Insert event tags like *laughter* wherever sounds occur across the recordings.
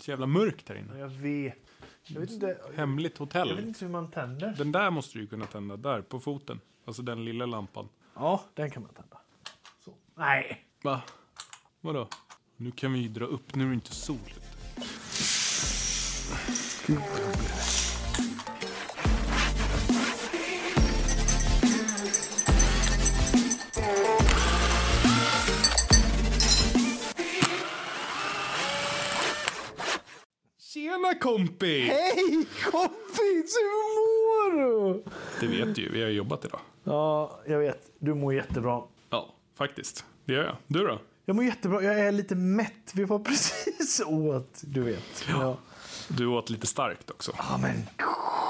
Så jävla mörkt här inne. Jag vet. Jag vet inte. Hemligt Jag vet hotell. inte hur man tänder. Den där måste du ju kunna tända. Där, på foten. Alltså den lilla lampan. Ja, den kan man tända. Så. Nej. Va? Vadå? Nu kan vi ju dra upp. Nu är det inte sol. Tjena kompis! Hej kompis, hur mår du? Det vet du ju, vi har jobbat idag. Ja, jag vet. Du mår jättebra. Ja, faktiskt. Det gör jag. Du då? Jag mår jättebra. Jag är lite mätt. Vi var *laughs* precis åt, du vet. Ja. Du åt lite starkt också. Ja, men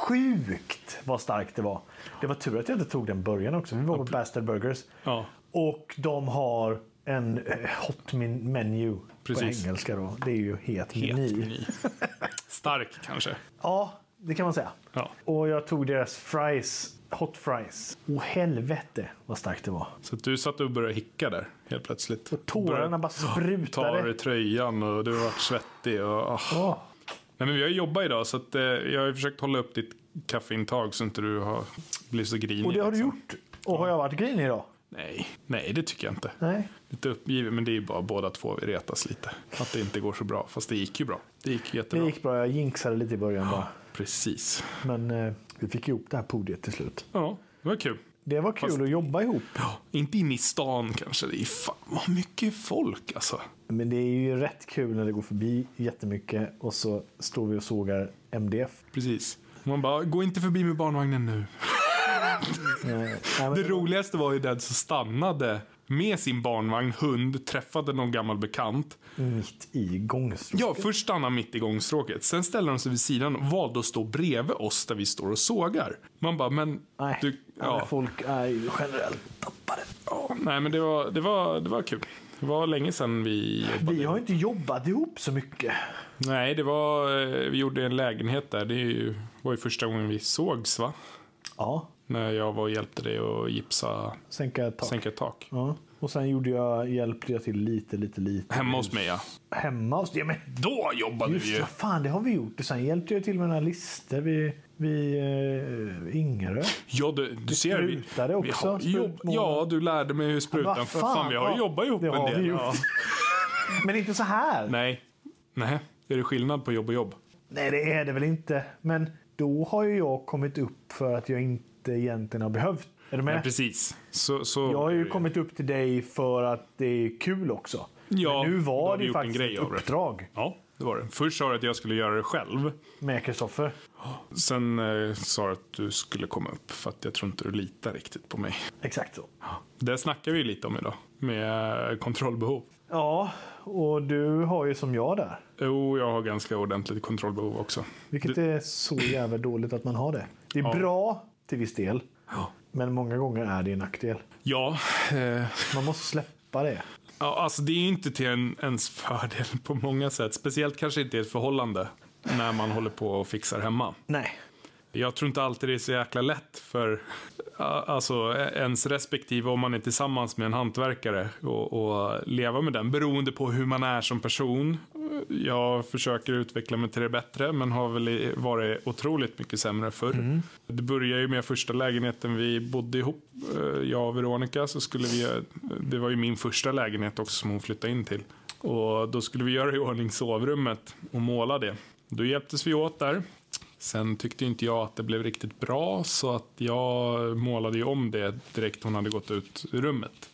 sjukt vad starkt det var. Det var tur att jag inte tog den början också. Vi var på Bastard Burgers. Ja, Och de har en eh, hot menu Precis. på engelska då. Det är ju het, het meny. meny. *laughs* Stark kanske. Ja, det kan man säga. Ja. Och jag tog deras fries, hot fries. Åh helvete vad starkt det var. Så du satt och började hicka där helt plötsligt. Och tårarna bara Ta sprutade. dig tröjan och du har varit svettig. Och, ah. Åh, Nej, men vi har jobbat idag så att, eh, jag har försökt hålla upp ditt kaffeintag så inte du har blivit så grinig. och det har du liksom. gjort. Och har jag varit grinig idag? Nej, nej det tycker jag inte. Nej. Lite uppgiven men det är ju bara båda två vi retas lite. Att det inte går så bra. Fast det gick ju bra. Det gick ju Det jättebra. gick bra. Jag jinxade lite i början bara. Precis. Men eh, vi fick ihop det här podiet till slut. Ja, det var kul. Det var kul Fast- att jobba ihop. Ja, inte inne i stan kanske. Det är fan vad mycket folk alltså. Men det är ju rätt kul när det går förbi jättemycket och så står vi och sågar MDF. Precis. Man bara, gå inte förbi med barnvagnen nu. *laughs* Det roligaste var ju den som stannade med sin barnvagn, hund, träffade någon gammal bekant. Mitt i gångstråket. Ja, först stannade han mitt i gångstråket. Sen ställde de sig vid sidan och valde att stå bredvid oss där vi står och sågar. Man bara, men... Nej, Du, ja. folk är ju generellt tappade. ja, nej, men det var, det, var, det var kul. Det var länge sedan vi jobbade. Vi har inte jobbat ihop så mycket. Nej, det var... eh, Vi gjorde en lägenhet där. Det var ju första gången vi sågs, va? Ja, När jag var och hjälpte dig att gipsa, sänka ett tak. sänka ett tak. Ja. Och sen gjorde jag, hjälpte jag till lite, lite, lite. Hemma hos mig, ja. Hemma hos Ja, men Då jobbade just vi ju. det, fan det har vi gjort. Och sen hjälpte jag till med några listor vid, vid uh, Ingerö. Ja, du, du ser. Vi, sprutade vi också, har, jobb, ja, du lärde mig hur sprutan... Vad För fan, vi har ja, jobbat ihop det en har del. vi gjort. Ja. *laughs* Men inte så här. Nej. Nej. Är det skillnad på jobb och jobb? Nej, det är det väl inte. Men då har ju jag kommit upp för att jag inte egentligen har behövt. Är du med? Nej, precis. Så, så, jag har ju kommit upp till dig för att det är kul också. Ja, Men nu var det ju faktiskt ett uppdrag Ja, det var det. Först sa du att jag skulle göra det själv. med Kristoffer. Sen eh, sa du att du skulle komma upp för att jag tror inte du litar riktigt på mig. Exakt så. Det snackar vi lite om idag. Med eh, kontrollbehov. Ja, och du har ju som jag där. Jo, jag har ganska ordentligt kontrollbehov också. Vilket är så jävla dåligt att man har det. Det är Ja. bra till viss del. Ja. Men många gånger är det en nackdel. Ja, eh, Man måste släppa det. Ja, alltså det är ju inte till en, ens fördel *laughs* på många sätt. Speciellt kanske inte i ett förhållande. När man håller på och fixar hemma. Nej. Jag tror inte alltid det är så jäkla lätt för alltså, ens respektive om man är tillsammans med en hantverkare och, och leva med den. Beroende på hur man är som person. Jag försöker utveckla mig till det bättre men har väl varit otroligt mycket sämre förr. Det började ju med första lägenheten vi bodde ihop. eh, Jag och Veronica så skulle vi, det var ju min första lägenhet också som hon flyttade in till. Och då skulle vi göra i ordning sovrummet och måla det. Då hjälptes vi åt där. Sen tyckte inte jag att det blev riktigt bra så att jag målade ju om det direkt hon hade gått ut ur rummet.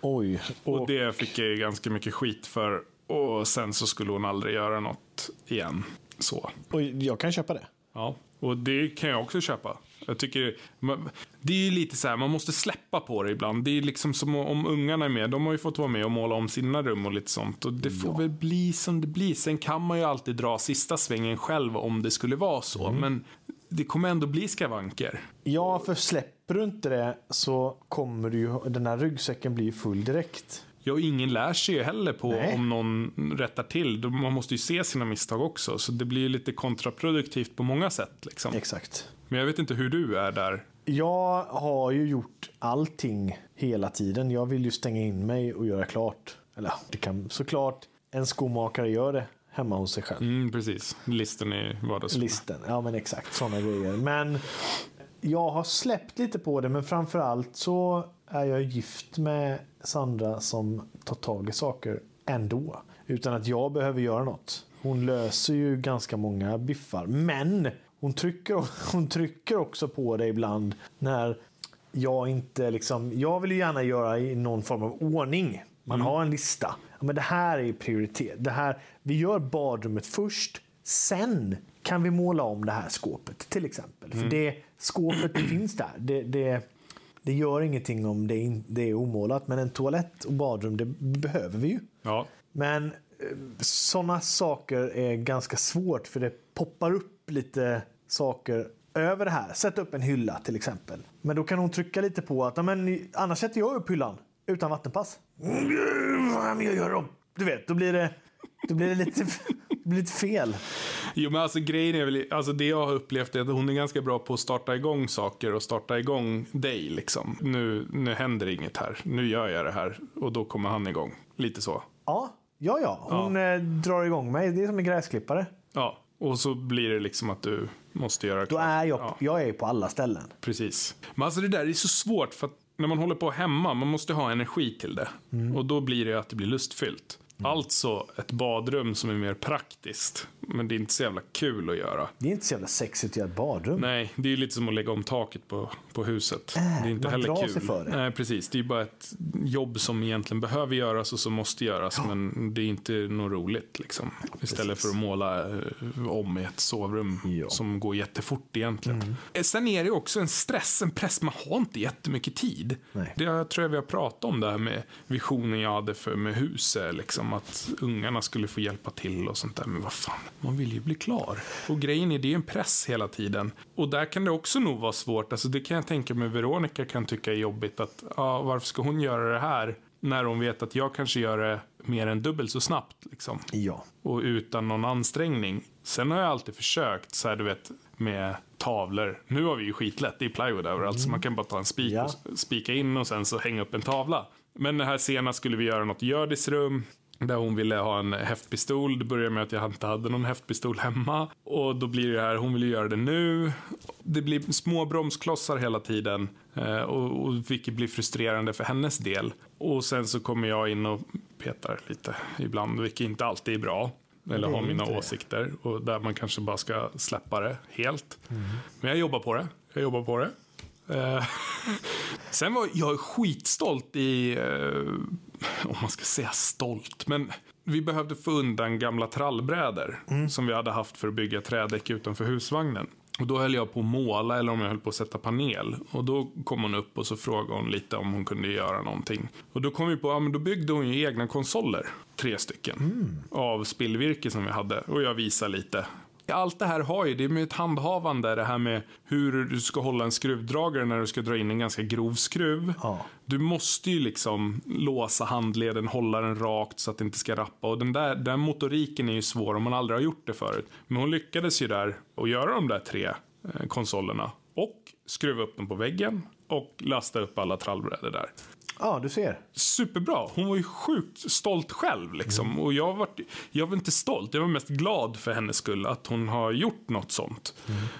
Oj. Och det fick jag ju ganska mycket skit för. Och sen så skulle hon aldrig göra något igen. Så. och jag kan köpa det. Ja, och det kan jag också köpa. Jag tycker, det är ju lite så här, man måste släppa på det ibland. Det är liksom som om ungarna är med. De har ju fått vara med och måla om sina rum och lite sånt. Och det får väl bli som det blir. Sen kan man ju alltid dra sista svängen själv om det skulle vara så. Men det kommer ändå bli skavanker. Ja, för släpper du inte det så kommer du ju, den här ryggsäcken bli full direkt. Ja, och ingen lär sig ju heller på Nej. om någon rättar till. Man måste ju se sina misstag också. Så det blir ju lite kontraproduktivt på många sätt. Liksom. Exakt. Men jag vet inte hur du är där. Jag har ju gjort allting hela tiden. Jag vill ju stänga in mig och göra klart. Eller det kan såklart en skomakare gör det hemma hos sig själv. Mm, precis. Listen i vardagsrummet. Listen, ja men exakt sådana grejer. Men jag har släppt lite på det, men framförallt så är jag gift med Sandra som tar tag i saker ändå. Utan att jag behöver göra något. Hon löser ju ganska många biffar. Men hon trycker, *laughs* hon trycker också på det ibland när jag inte liksom... Jag vill ju gärna göra i någon form av ordning. Man har en lista. Men det här är prioritet. Det här, vi gör badrummet först. Sen kan vi måla om det här skåpet till exempel. För det skåpet *clears throat* finns där. Det, det, det gör ingenting om det, in, det är omålat. Men en toalett och badrum, det behöver vi ju. Ja, Men sådana saker är ganska svårt för det poppar upp lite saker över det här. Sätt upp en hylla till exempel. Men då kan hon trycka lite på att "Ja, men, annars sätter jag upp hyllan utan vattenpass. Mm, jag gör dem. Du vet, då blir det, då blir det lite, blir lite fel. Jo men alltså grejen är väl, alltså det jag har upplevt är att hon är ganska bra på att starta igång saker och starta igång dig liksom. Nu, nu händer inget här, nu gör jag det här och då kommer han igång. Lite så. Ja, ja, ja. hon eh, drar igång mig. Det är som en gräsklippare. Ja, och så blir det liksom att du måste göra Då är jag, Ja, jag är på alla ställen. precis. Men alltså det där är så svårt för att när man håller på hemma, man måste ha energi till det. Och då blir det att det blir lustfyllt. Alltså ett badrum som är mer praktiskt. Men det är inte så jävla kul att göra. Det är inte så jävla sexigt att göra ett badrum. Nej, det är lite som att lägga om taket på, på huset. det är inte heller kul. sig för det. Nej, precis. Det är bara ett jobb som egentligen behöver göras och som måste göras. Men det är inte något roligt liksom. Istället för att måla eh, om i ett sovrum Ja. Mm. som går jättefort egentligen. Eh, Sen är det också en stress, en press. Man har inte jättemycket tid. Nej. Det jag tror jag vi har pratat om det här med visionen jag hade för med huset. Liksom, att ungarna skulle få hjälpa till och sånt där. Men vad fan, man vill ju bli klar. Och grejen är, det är en press hela tiden. Och där kan det också nog vara svårt. Alltså, det kan jag tänka mig Veronica kan tycka är jobbigt. Att, ja, varför ska hon göra det här? När hon vet att jag kanske gör det mer än dubbelt så snabbt. Liksom Ja. och utan någon ansträngning. Sen har jag alltid försökt, så här, du vet, med tavlor. Nu har vi ju skitlätt, det är plywood överallt, så man kan bara ta en spik Ja. och spika in och sen så hänga upp en tavla. Men det här senast skulle vi göra något Hjördis-rum. Där hon ville ha en häftpistol. Det började med att jag inte hade någon häftpistol hemma. Och då blir det här, hon vill göra det nu. Det blir små bromsklossar hela tiden. Eh, och, och vilket blir frustrerande för hennes del. Och sen så kommer jag in och petar lite ibland, vilket inte alltid är bra. Eller har mina åsikter. Och där man kanske bara ska släppa det helt. Men jag jobbar på det. Jag jobbar på det. Eh, *laughs* Sen var jag skitstolt i, eh, om man ska säga stolt, men vi behövde få undan gamla trallbrädor som vi hade haft för att bygga trädäck utanför husvagnen. Och då höll jag på att måla eller om jag höll på att sätta panel. Och då kom hon upp och så frågade hon lite om hon kunde göra någonting. Och då kom vi på, ja men då byggde hon ju egna konsoler. Tre stycken. Av spillvirke som vi hade. Och jag visade lite. Allt det här har ju, det är med ett handhavande, det här med hur du ska hålla en skruvdragare när du ska dra in en ganska grov skruv. Ja. Du måste ju liksom låsa handleden, hålla den rakt så att det inte ska rappa. Och den där den motoriken är ju svår om man aldrig har gjort det förut. Men hon lyckades ju där att göra de där tre eh, konsolerna. Och skruva upp dem på väggen och lasta upp alla trallbrädor där Ja, du ser. superbra. Hon var ju sjukt stolt själv. Liksom. Och jag var, jag var inte stolt, jag var mest glad för hennes skull att hon har gjort något sånt.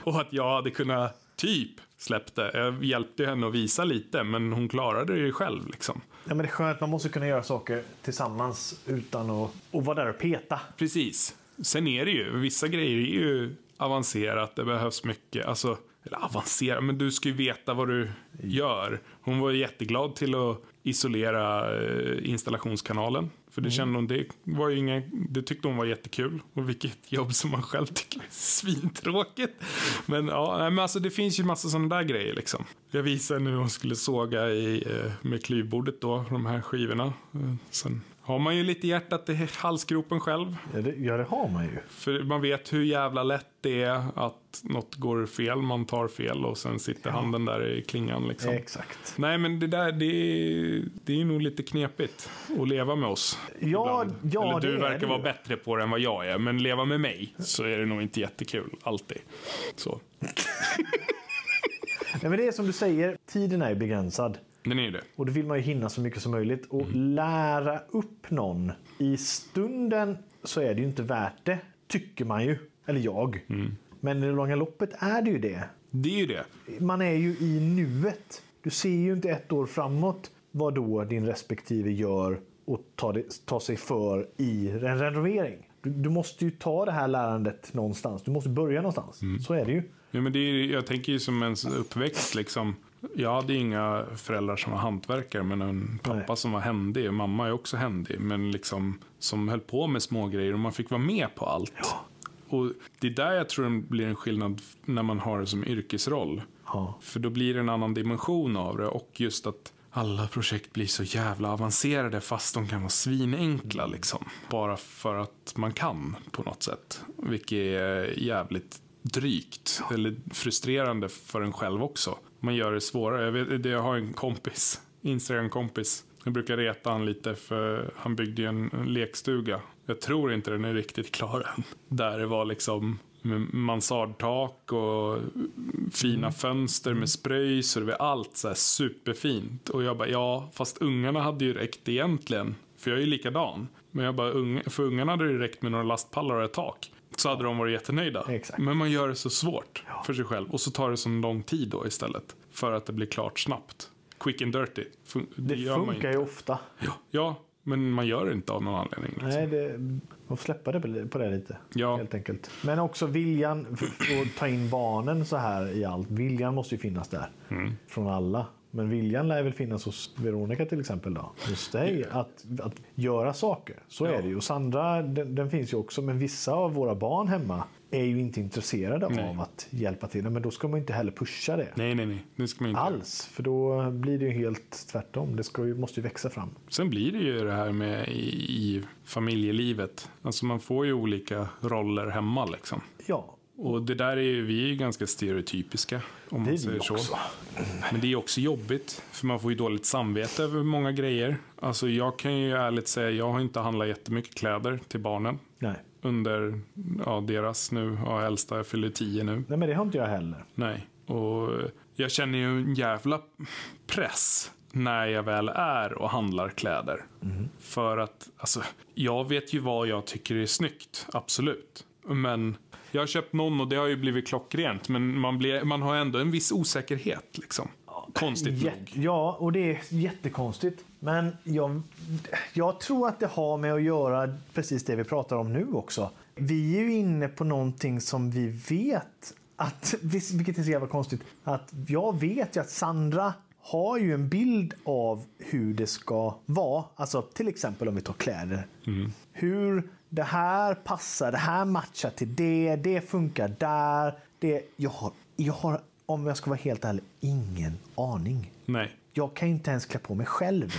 Och att jag hade kunnat typ släppt det. Jag hjälpte henne att visa lite, men hon klarade det ju själv. Liksom. Ja, men det är skönt, man måste kunna göra saker tillsammans utan att och vara där och peta. Precis. Sen är det ju, vissa grejer är ju avancerat, det behövs mycket. Alltså, eller avancerat, men du ska ju veta vad du gör. Hon var jätteglad till att isolera eh, installationskanalen. För det kände hon, det var ju inga, det tyckte hon var jättekul. Och vilket jobb som man själv tycker är svintråkigt. Men ja, men alltså det finns ju massa sådana där grejer liksom. Jag visade nu hon skulle såga i, eh, med klyvbordet då, de här skivorna. Eh, Sen har man ju lite hjärtat i halsgropen själv. Ja, det, ja, det har man ju. För man vet hur jävla lätt det är att något går fel, man tar fel och sen sitter handen där i klingan liksom. Exakt. Nej men det där, det är, det är nog lite knepigt att leva med oss. Ja, ibland. ja, Eller du det verkar vara ju. bättre på det än vad jag är, men leva med mig så är det nog inte jättekul, alltid. Så, *laughs* Nej, men det är som du säger, tiden är begränsad. Den är ju det. Och då vill man ju hinna så mycket som möjligt. Och lära upp någon i stunden så är det ju inte värt det. Tycker man ju. Eller jag. Men i det långa loppet är det ju det. Det är ju det. Man är ju i nuet. Du ser ju inte ett år framåt vad då din respektive gör och tar, det, tar sig för i en renovering. Du, du måste ju ta det här lärandet någonstans. Du måste börja någonstans. Så är det ju. Ja, men det är, jag tänker ju som ens uppväxt. Liksom. Jag hade inga föräldrar som var hantverkare, men en pappa Nej. som var händig. Och mamma är också händig, men liksom, som höll på med små grejer och man fick vara med på allt. Och Det är där jag tror det blir en skillnad när man har det som yrkesroll. Ja. För då blir det en annan dimension av det. Och just att alla projekt blir så jävla avancerade fast de kan vara svinenkla. Liksom. Bara för att man kan på något sätt. Vilket är jävligt drygt. Eller frustrerande för en själv också. Man gör det svårare. Jag, vet, jag har en kompis, Instagram-kompis. Jag brukar reta han lite för han byggde ju en lekstuga. Jag tror inte den är riktigt klar än. Där det var liksom mansardtak och fina fönster med spröj så det var allt så här superfint. Och jag bara, ja, fast ungarna hade ju räckt egentligen. För jag är ju likadan. Men jag bara, för ungarna hade det räckt med några lastpallar och ett tak. Så hade de varit jättenöjda. Exakt. Men man gör det så svårt för sig själv. Och så tar det så lång tid då istället. För att det blir klart snabbt. Quick and dirty. Fun- Det funkar ju ofta. Ja, ja, men man gör det inte av någon anledning. Liksom. Nej, det, man får släppa det på- det lite. Ja. Helt enkelt. Men också viljan att ta in barnen så här i allt. Viljan måste ju finnas där. Mm. Från alla. Men viljan lär väl finnas hos Veronica till exempel då. Hos dig. Att, att göra saker. Så Ja. är det ju. Och Sandra, den, den finns ju också. Men vissa av våra barn hemma är ju inte intresserade Nej. av att hjälpa till. Men då ska man inte heller pusha det. Nej, nej, nej. Det ska man inte. Alls. För då blir det ju helt tvärtom. Det ska ju, måste ju växa fram. Sen blir det ju det här med i, i familjelivet. Alltså man får ju olika roller hemma liksom. Ja, Och det där är ju, vi är ju ganska stereotypiska. Om det man säger så. också. Men det är också jobbigt. För man får ju dåligt samvete över många grejer. Alltså jag kan ju ärligt säga, jag har inte handlat jättemycket kläder till barnen. Nej. Under ja, deras nu, ja, äldsta fyller tio nu. Nej, men det har inte jag heller. Nej. Och jag känner ju en jävla press när jag väl är och handlar kläder. För att, alltså, jag vet ju vad jag tycker är snyggt, absolut. Men jag har köpt någon och det har ju blivit klockrent. Men man, blir, man har ändå en viss osäkerhet liksom. Konstigt Jä- nog. Ja, och det är jättekonstigt. Men jag, jag tror att det har med att göra precis det vi pratar om nu också. Vi är ju inne på någonting som vi vet att, *laughs* vilket är så jävla konstigt, att jag vet ju att Sandra har ju en bild av hur det ska vara. Alltså till exempel om vi tar kläder. Hur det här passar, det här matchar till det, det funkar där. Det, jag, har, jag har, om jag ska vara helt ärlig, ingen aning. Nej. Jag kan inte ens klä på mig själv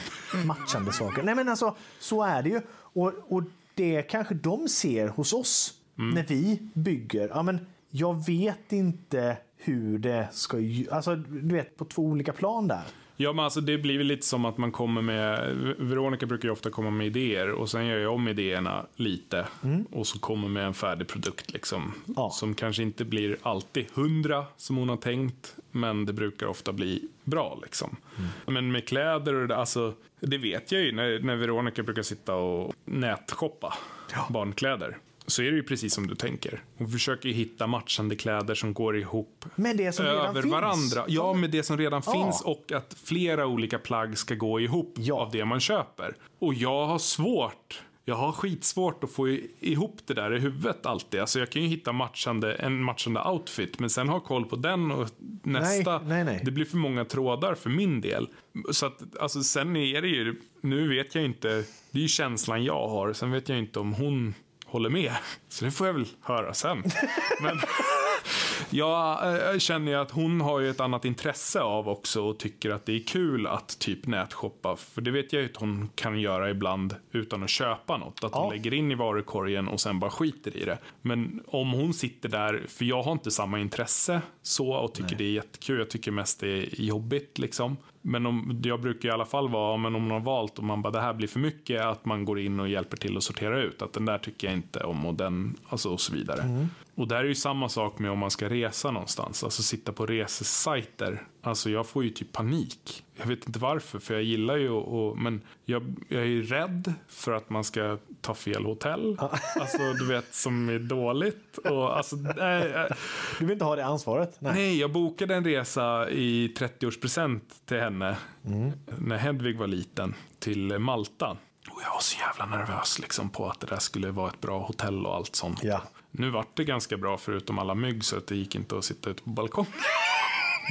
matchande saker. Nej men alltså, så är det ju. Och, och det kanske de ser hos oss när vi bygger. Ja, men jag vet inte hur det ska... Alltså, du vet, på två olika plan där. Ja, men alltså det blir väl lite som att man kommer med... Veronica brukar ju ofta komma med idéer och sen gör jag om idéerna lite och så kommer med en färdig produkt liksom. Ja. Som kanske inte blir alltid hundra som hon har tänkt, men det brukar ofta bli bra liksom. Men med kläder och det, alltså, det vet jag ju när, när Veronica brukar sitta och nätshoppa barnkläder. Så är det ju precis som du tänker. Hon försöker ju hitta matchande kläder som går ihop Men det som redan över finns. varandra. Ja, med det som redan Ja. finns och att flera olika plagg ska gå ihop Ja. av det man köper. Och jag har svårt. Jag har skitsvårt att få ihop det där i huvudet alltid. Alltså jag kan ju hitta matchande, en matchande outfit, men sen ha koll på den och nästa. nej, nej. Det blir för många trådar för min del. Så att, alltså sen är det ju, nu vet jag inte, det är ju känslan jag har. Sen vet jag inte om hon håller med. Så det får jag väl höra sen. *laughs* Men *laughs* jag äh, känner ju att hon har ju ett annat intresse av också och tycker att det är kul att typ nätshoppa. För det vet jag ju att hon kan göra ibland utan att köpa något. Att hon Ja. lägger in i varukorgen och sen bara skiter i det. Men om hon sitter där, för jag har inte samma intresse så och tycker det är jättekul. Jag tycker mest det är jobbigt liksom. Men om, jag brukar i alla fall vara, men om man har valt och man bara det här blir för mycket, att man går in och hjälper till att sortera ut. Att den där tycker jag inte om och den, alltså och så vidare. Mm. Och där är ju samma sak med om man ska resa någonstans, alltså sitta på resesajter. Alltså jag får ju typ panik. Jag vet inte varför, för jag gillar ju och, men jag, jag är ju rädd för att man ska ta fel hotell. *laughs* Alltså du vet som är dåligt. Och, alltså, äh, Du vill inte ha det ansvaret? Nej. Nej, jag bokade en resa i 30-årspresent till henne när Hedvig var liten till Malta. Och jag var så jävla nervös liksom, på att det där skulle vara ett bra hotell och allt sånt. Ja. Nu vart det ganska bra förutom alla mygg så att det gick inte att sitta ute på balkongen.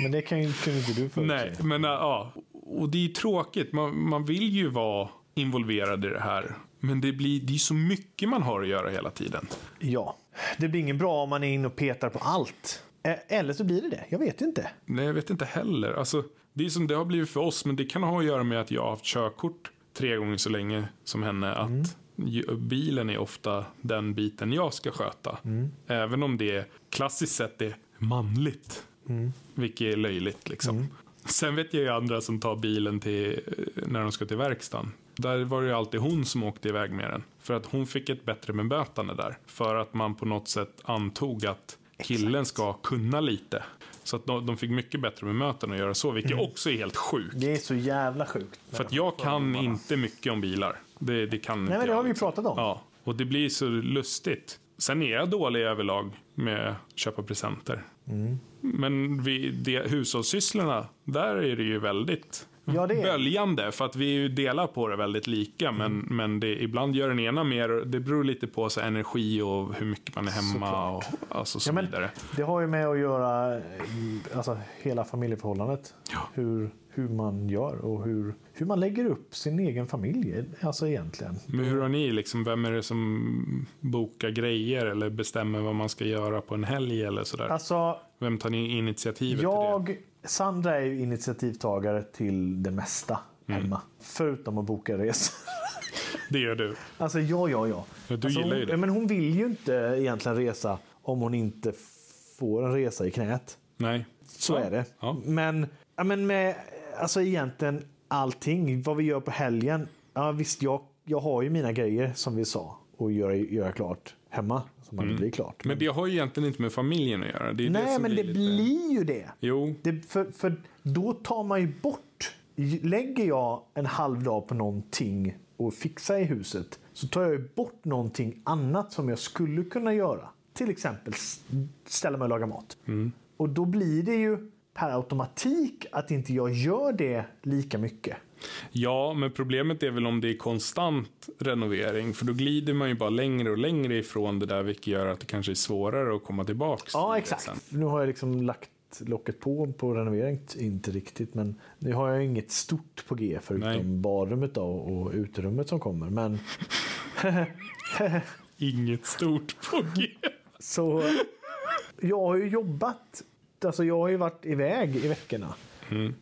Men det kan ju kunde inte du förutse. Nej, men äh, ja. Och det är tråkigt. Man, man vill ju vara involverad i det här. Men det blir det är så mycket man har att göra hela tiden. Ja. Det blir ingen bra om man är inne och petar på allt. Eller så blir det det. Jag vet inte. Nej, jag vet inte heller. Alltså, det är som det har blivit för oss, men det kan ha att göra med att jag har haft körkort tre gånger så länge som henne. Att ju- bilen är ofta den biten jag ska sköta. Även om det klassiskt sett är manligt. Vilket är löjligt liksom. Sen vet jag ju andra som tar bilen till, när de ska till verkstaden. Där var det ju alltid hon som åkte iväg med den. För att hon fick ett bättre bemötande där. För att man på något sätt antog att killen ska kunna lite. Så att de, de fick mycket bättre bemötande att göra så, vilket också är helt sjukt. Det är så jävla sjukt. För att jag kan inte mycket om bilar. Det, det kan Nej, men det har vi liksom. pratat om. Ja, och det blir så lustigt. Sen är jag dålig överlag med att köpa presenter. Mm. Men vi, det, hushållssysslorna, där är det ju väldigt Ja, det böljande. För att vi ju delar på det väldigt lika. Men, Mm. men det, ibland gör den ena mer. Det beror lite på så energi och hur mycket man är hemma och alltså, så Ja, men vidare. det har ju med att göra alltså, hela familjeförhållandet. Ja. Hur, hur man gör och hur, hur man lägger upp sin egen familj. Alltså egentligen. Men hur har ni, liksom, vem är det som bokar grejer eller bestämmer vad man ska göra på en helg eller sådär? Alltså, Vem tar ni initiativet till det? jag, Sandra är ju initiativtagare till det mesta Mm. hemma. Förutom att boka resor. Det gör du. Alltså ja, ja, ja. Ja, du alltså, gillar ju hon, det. ja, Men hon vill ju inte egentligen resa om hon inte får en resa i knät. Nej. Så Ja, är det. ja. Men, men med alltså egentligen allting, vad vi gör på helgen. Ja, visst, jag, jag har ju mina grejer som vi sa och göra, göra klart hemma. Som man blir klart. Mm. Men det har ju egentligen inte med familjen att göra. Det det Nej, som men det lite... blir ju det. Jo, det för, för då tar man ju bort. Lägger jag en halv dag på någonting och fixar i huset så tar jag ju bort någonting annat som jag skulle kunna göra. Till exempel ställa mig och laga mat. Och då blir det ju per automatik att inte jag gör det lika mycket. ja, men problemet är väl om det är konstant renovering. För då glider man ju bara längre och längre ifrån det där, vilket gör att det kanske är svårare att komma tillbaks Ja, exakt. sen. Nu har jag liksom lagt locket på på renovering. Inte riktigt, men nu har jag inget stort på G förutom Nej. badrummet då och uterummet som kommer. Men *laughs* Inget stort på G. *laughs* Så jag har ju jobbat. Alltså jag har ju varit iväg i veckorna.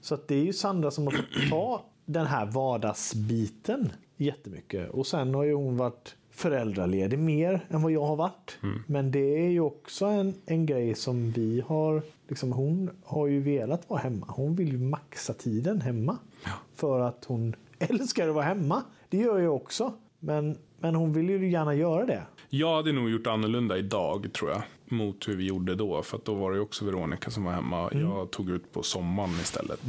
Så att det är ju Sandra som har fått ta den här vardagsbiten jättemycket. Och sen har ju hon varit föräldraledig mer än vad jag har varit. Men det är ju också en, en grej som vi har. Liksom hon har ju velat vara hemma. Hon vill ju maxa tiden hemma. För att hon *laughs* älskar att vara hemma. Det gör jag också. Men, men hon vill ju gärna göra det. Jag hade nog gjort annorlunda idag, tror jag. Mot hur vi gjorde då. För då var det också Veronica som var hemma. Mm. Jag tog ut på sommaren istället.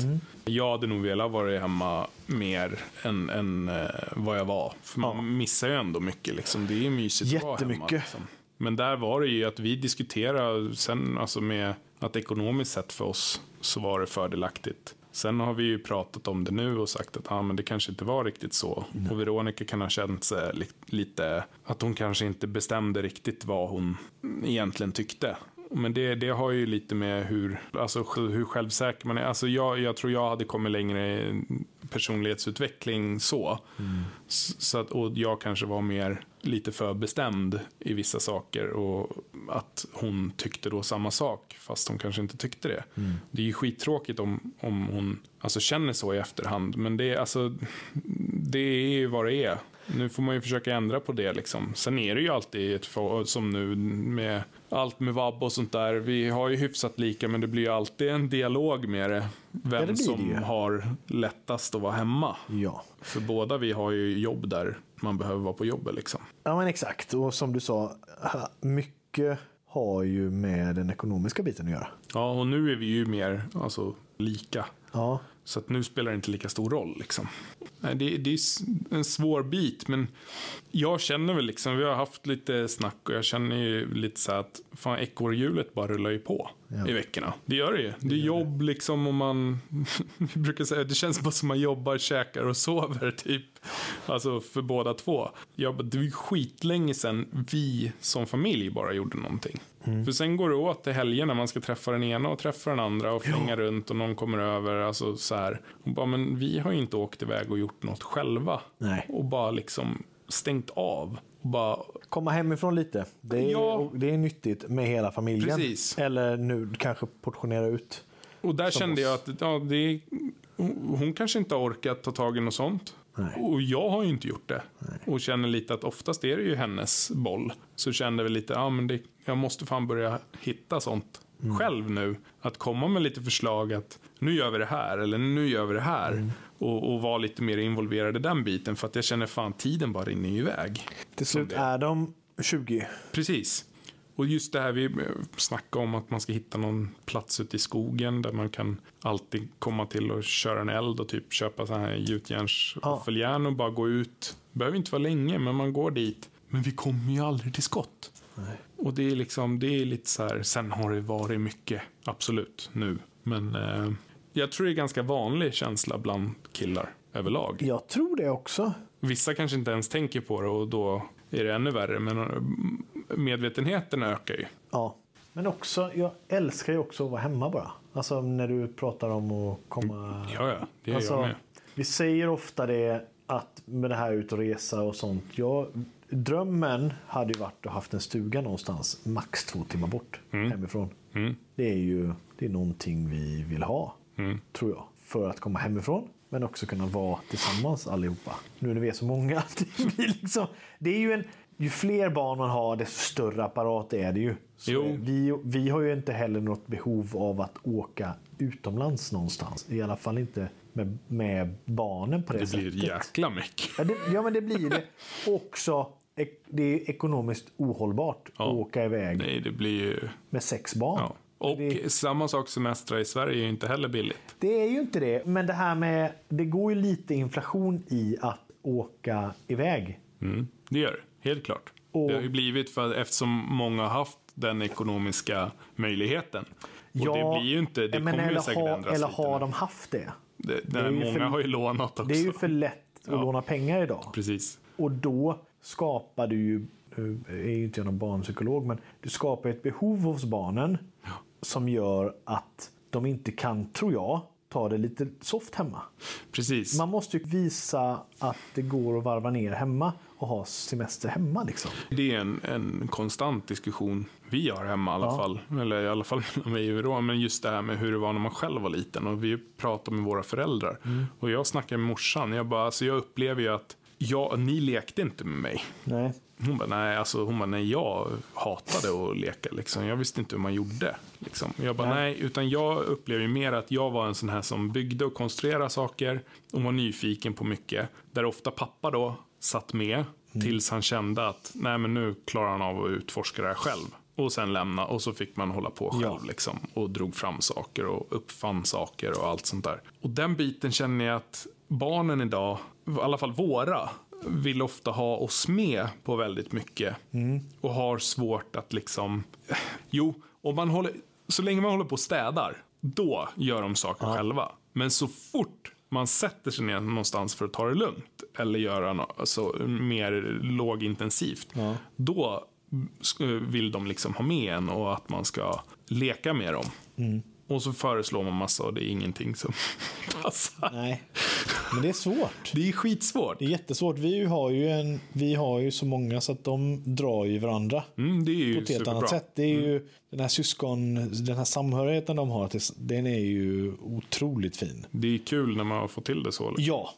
Jag hade nog velat vara hemma mer än, än eh, vad jag var. För man missar ju ändå mycket. Liksom. Det är ju mysigt att vara hemma. Liksom. Men där var det ju att vi diskuterade sen alltså med att ekonomiskt sett för oss så var det fördelaktigt. Sen har vi ju pratat om det nu och sagt att ah, men det kanske inte var riktigt så. Och Veronica kan ha känt sig li- lite att hon kanske inte bestämde riktigt vad hon egentligen tyckte. Men det, det har ju lite med hur, alltså, hur självsäker man är. Alltså jag, jag tror jag hade kommit längre i personlighetsutveckling så. S- så att, och jag kanske var mer lite för bestämd i vissa saker och att hon tyckte då samma sak fast hon kanske inte tyckte det. Det är ju skittråkigt om, om hon alltså, känner så i efterhand men det alltså, det är ju vad det är. Nu får man ju försöka ändra på det liksom. Sen är det ju alltid ett som nu med allt med vab och sånt där. Vi har ju hyfsat lika men det blir ju alltid en dialog med det. Vem det det som ju. har lättast att vara hemma. Ja. För båda vi har ju jobb där man behöver vara på jobbet liksom. Ja men exakt. Och som du sa, mycket har ju med den ekonomiska biten att göra. Ja, och nu är vi ju mer alltså, lika. Ja. Så att nu spelar det inte lika stor roll. Liksom. Det, det är en svår bit, men jag känner väl liksom, vi har haft lite snack och jag känner ju lite så att fan ekorrhjulet bara rullar ju på Ja. i veckorna. Det gör det ju. Det är jobb liksom och man, *laughs* vi brukar säga, det känns bara som man jobbar, käkar och sover *laughs* typ. Alltså för båda två. Jag, det var ju skitlänge sedan vi som familj bara gjorde någonting. För sen går det åt till helgen när man ska träffa den ena och träffa den andra och flänga runt och någon kommer över. Alltså så här. Och bara, men vi har ju inte åkt iväg och gjort något själva. Nej. Och bara liksom stängt av. Och bara, Komma hemifrån lite. Det är, Ja. det är nyttigt med hela familjen. Precis. Eller nu kanske portionera ut. och där Som kände jag oss. att ja, det, hon kanske inte har orkat ta tag i något sånt. Nej. Och jag har ju inte gjort det. Och känner lite att oftast är det ju hennes boll. Så kände vi lite, ja men det, jag måste fan börja hitta sånt Mm. själv nu. Att komma med lite förslag att nu gör vi det här eller nu gör vi det här. Mm. Och, och vara lite mer involverad i den biten. För att jag känner fan tiden bara rinner iväg. Till slut är de 20. Precis. Och just det här vi snackade om att man ska hitta någon plats ute i skogen där man kan alltid komma till och köra en eld och typ köpa så här gjutjärnsvåffeljärn och bara gå ut. Behöver inte vara länge, men man går dit. Men vi kommer ju aldrig till skott. Nej. Och det är liksom, det är lite så här, sen har det varit mycket, absolut, nu. Men eh, jag tror det är ganska vanlig känsla bland killar överlag. Jag tror det också. Vissa kanske inte ens tänker på det och då är det ännu värre. Men eh, medvetenheten ökar ju. Ja. Men också, jag älskar ju också att vara hemma bara. Alltså när du pratar om att komma... Ja, ja, det gör alltså, jag med. Vi säger ofta det att med det här ut och resa och sånt. Jag, drömmen hade ju varit att haft en stuga någonstans max två timmar bort hemifrån. Mm. Det är ju det är någonting vi vill ha, Mm. tror jag. För att komma hemifrån, men också kunna vara tillsammans allihopa. Nu när vi är så många. *laughs* Det, liksom, det är ju en, ju fler barn man har, desto större apparat är det ju. Vi, vi har ju inte heller något behov av att åka utomlands någonstans. I alla fall inte med, med barnen på det, Det sättet. blir jäkla mycket. Ja, det, ja, men det blir det. Också, det är ekonomiskt ohållbart Ja. att åka iväg Nej, det blir ju... med sex barn. Ja. Och Det- samma sak semestrar i Sverige är ju inte heller billigt. Det är ju inte det, men det här med, det går ju lite inflation i att åka iväg. Mm. Det gör det, helt klart. Och- Det har ju blivit för eftersom många har haft den ekonomiska möjligheten. Och det blir ju inte, det kommer ju eller säkert ha, ändras eller lite. har nu. de haft det? det, det, är ju många för- har ju lånat också. Det är ju för lätt att Ja. låna pengar idag. Precis. Och då skapar du ju, nu är ju inte jag någon barnpsykolog, men du skapar ett behov hos barnen som gör att de inte kan, tror jag, ta det lite soft hemma. Precis. Man måste ju visa att det går att varva ner hemma och ha semester hemma. Liksom. Det är en, en konstant diskussion vi har hemma i alla Ja. fall. Eller i alla fall *laughs* mellan mig och. Men just det här med hur det var när man själv var liten. Och vi pratar med våra föräldrar. Mm. Och jag snackar med morsan. Jag bara, alltså jag upplever ju att jag, ni lekte inte med mig. Nej. Hon bara, nej, alltså, hon bara, nej, jag hatade att leka. Liksom. Jag visste inte hur man gjorde. Liksom. Jag bara, Nej. nej, utan jag upplever ju mer att jag var en sån här som byggde och konstruerade saker och var nyfiken på mycket. Där ofta pappa då satt med tills han kände att, nej, men nu klarar han av att utforska det här själv. Och sen lämna och så fick man hålla på själv Ja. liksom. Och drog fram saker och uppfann saker och allt sånt där. Och den biten känner jag att barnen idag, i alla fall våra, vill ofta ha oss med på väldigt mycket. Och har svårt att liksom, jo, om man håller, så länge man håller på och städar, då gör de saker själva. Men så fort man sätter sig ner någonstans för att ta det lugnt eller göra något alltså, mer lågintensivt, Ja. då vill de liksom ha med en och att man ska leka med dem. Och så föreslår man massa och det är ingenting som *laughs* passar. Nej. Men det är svårt. Det är skitsvårt. Det är jättesvårt. Vi har ju, en, vi har ju så många så att de drar ju varandra. Mm, det är ju på ett helt annat sätt. Det är ju den här syskon, den här samhörigheten de har, den är ju otroligt fin. Det är kul när man har fått till det så. liksom. Ja.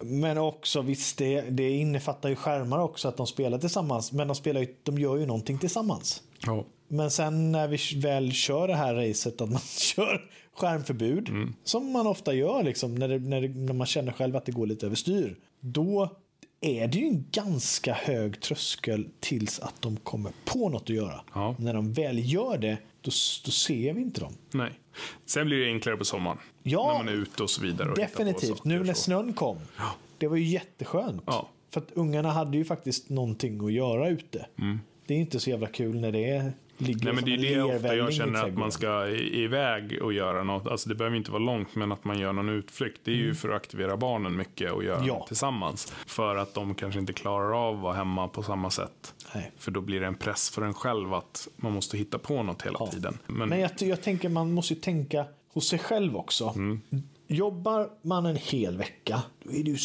Men också visst, det, det innefattar ju skärmar också att de spelar tillsammans. Men de, spelar ju, de gör ju någonting tillsammans. Ja. Men sen när vi väl kör det här racet att man *laughs* kör skärmförbud, som man ofta gör liksom, när, det, när, det, när man känner själv att det går lite överstyr. Då är det ju en ganska hög tröskel tills att de kommer på något att göra. Ja. När de väl gör det, då, då ser vi inte dem. Nej. Sen blir det enklare på sommaren. Ja, när man är ute och så vidare. Och Definitivt. Nu när snön kom. Det var ju jätteskönt. Ja. För att ungarna hade ju faktiskt någonting att göra ute. Det är inte så jävla kul när det är, ligger Mm. Nej, men det är en det ofta jag känner att man ska iväg och göra något. Alltså det behöver inte vara långt, men att man gör någon utflykt. Det är ju för att aktivera barnen mycket och göra Mm. Ja. tillsammans. För att de kanske inte klarar av att vara hemma på samma sätt. Nej. För då blir det en press för en själv att man måste hitta på något hela Ja. tiden. Men, Men jag, jag tänker man måste ju tänka hos sig själv också. Mm. Jobbar man en hel vecka, då är det ju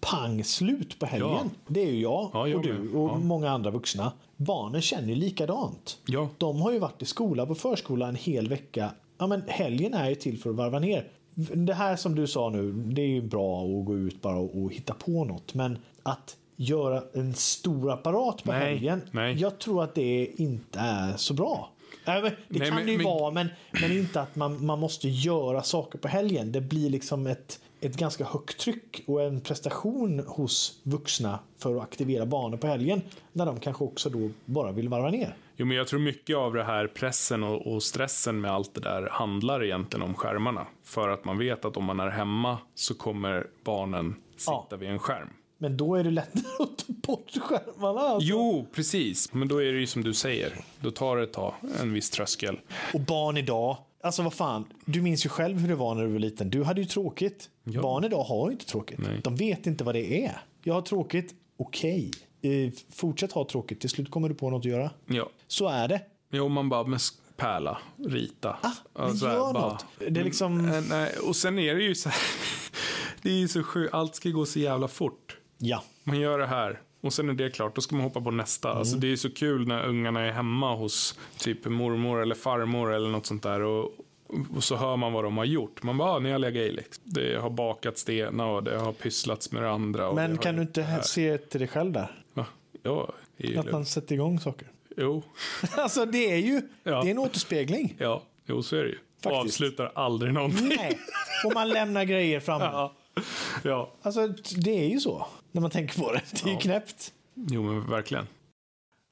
pang slut på helgen. Ja. Det är ju jag Ja, jag och du och Ja. många andra vuxna. Barnen känner ju likadant. Ja. De har ju varit i skola på förskola en hel vecka. Ja, men helgen är ju till för att varva ner. Det här som du sa nu, det är ju bra att gå ut bara och, och hitta på något. Men att göra en stor apparat på Nej, helgen, nej. jag tror att det inte är så bra. Men det Nej, kan men- det ju men- vara, men, men inte att man, man måste göra saker på helgen. Det blir liksom ett, ett ganska högt tryck och en prestation hos vuxna för att aktivera barnen på helgen. När de kanske också då bara vill varva ner. Jo, men jag tror mycket av det här pressen och, och stressen med allt det där handlar egentligen om skärmarna. För att man vet att om man är hemma så kommer barnen sitta Ja. vid en skärm. Men då är det lättare *laughs* att ta bort skärmarna. Alltså. Jo, precis. Men då är det ju som du säger. Då tar det ett tag, en viss tröskel. Och barn idag, alltså vad fan, du minns ju själv hur det var när du var liten. Du hade ju tråkigt. Ja. Barn idag har ju inte tråkigt. Nej. De vet inte vad det är. Jag har tråkigt, okej. Eh, fortsätt ha tråkigt, till slut kommer du på något att göra. Ja. Så är det. Jo, man bara med sk- pärla, rita. Ah, men så här, gör bara- något. Det är liksom... Eh, Nej, och sen är det ju så här. *laughs* Det är ju så sjukt. Allt ska gå så jävla fort. Ja. Man gör det här och sen är det klart. Då ska man hoppa på nästa. Mm. Alltså, det är så kul när ungarna är hemma hos typ mormor eller farmor eller något sånt där. Och, och så hör man vad de har gjort. Man bara, ah, ni har legat i liksom. Det har bakats det ena och det har pysslats med det andra. Det Men har kan du inte det se till dig själv där? Ja, det ju Att man sätter igång saker. Jo, *laughs* alltså det är ju Ja. det är en återspegling. ja, jo, så är det ju. Faktiskt. Avslutar aldrig någonting. Nej. Och man lämnar grejer framme. *laughs* Ja. ja, Alltså det är ju så. När man tänker på det. Det är ju Ja. knäppt. jo men verkligen.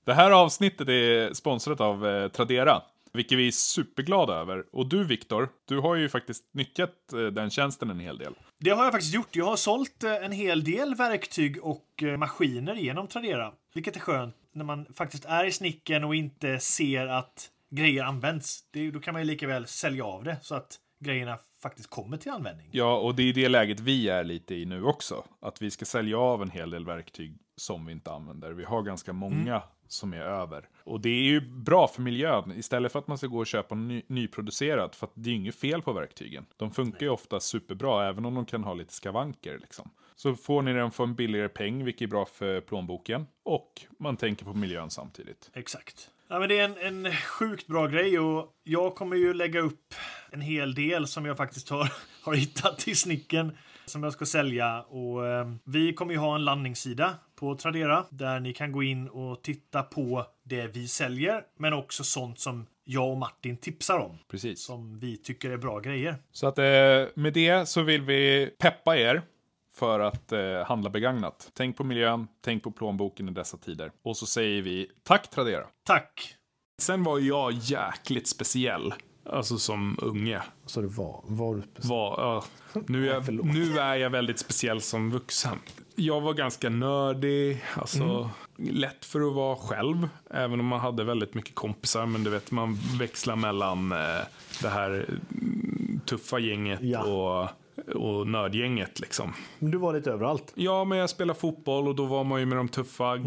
Det här avsnittet är sponsrat av eh, Tradera, vilket vi är superglada över. Och du Viktor, du har ju faktiskt nyttjat eh, den tjänsten en hel del. Det har jag faktiskt gjort. Jag har sålt eh, en hel del verktyg och eh, maskiner genom Tradera. Vilket är skönt när man faktiskt är i snicken och inte ser att grejer används. Det, då kan man ju lika väl sälja av det så att grejerna faktiskt kommer till användning. Ja, och det är det läget vi är lite i nu också. Att vi ska sälja av en hel del verktyg som vi inte använder. Vi har ganska många som är över. Och det är ju bra för miljön. Istället för att man ska gå och köpa ny, nyproducerat. För att det är ju inget fel på verktygen. De funkar ju ofta superbra, även om de kan ha lite skavanker. Liksom. Så får ni den för en billigare peng, vilket är bra för plånboken. Och man tänker på miljön samtidigt. Exakt. Ja, men det är en, en sjukt bra grej och jag kommer ju lägga upp en hel del som jag faktiskt har, *laughs* har hittat i snicken som jag ska sälja. Och eh, vi kommer ju ha en landningssida på Tradera där ni kan gå in och titta på det vi säljer, men också sånt som jag och Martin tipsar om Precis. som vi tycker är bra grejer. Så att eh, med det så vill vi peppa er för att eh, handla begagnat. Tänk på miljön, tänk på plånboken i dessa tider. Och så säger vi tack Tradera. Tack! Sen var jag jäkligt speciell. Alltså som unge. Så det var, var du speciell? Var, ja, nu, är jag, nu är jag väldigt speciell som vuxen. Jag var ganska nördig, alltså lätt för att vara själv. Även om man hade väldigt mycket kompisar. Men du vet, man växlar mellan eh, det här mm, tuffa gänget Ja. och, och nördgänget liksom. Du var lite överallt. Ja, men jag spelade fotboll och då var man ju med de tuffa,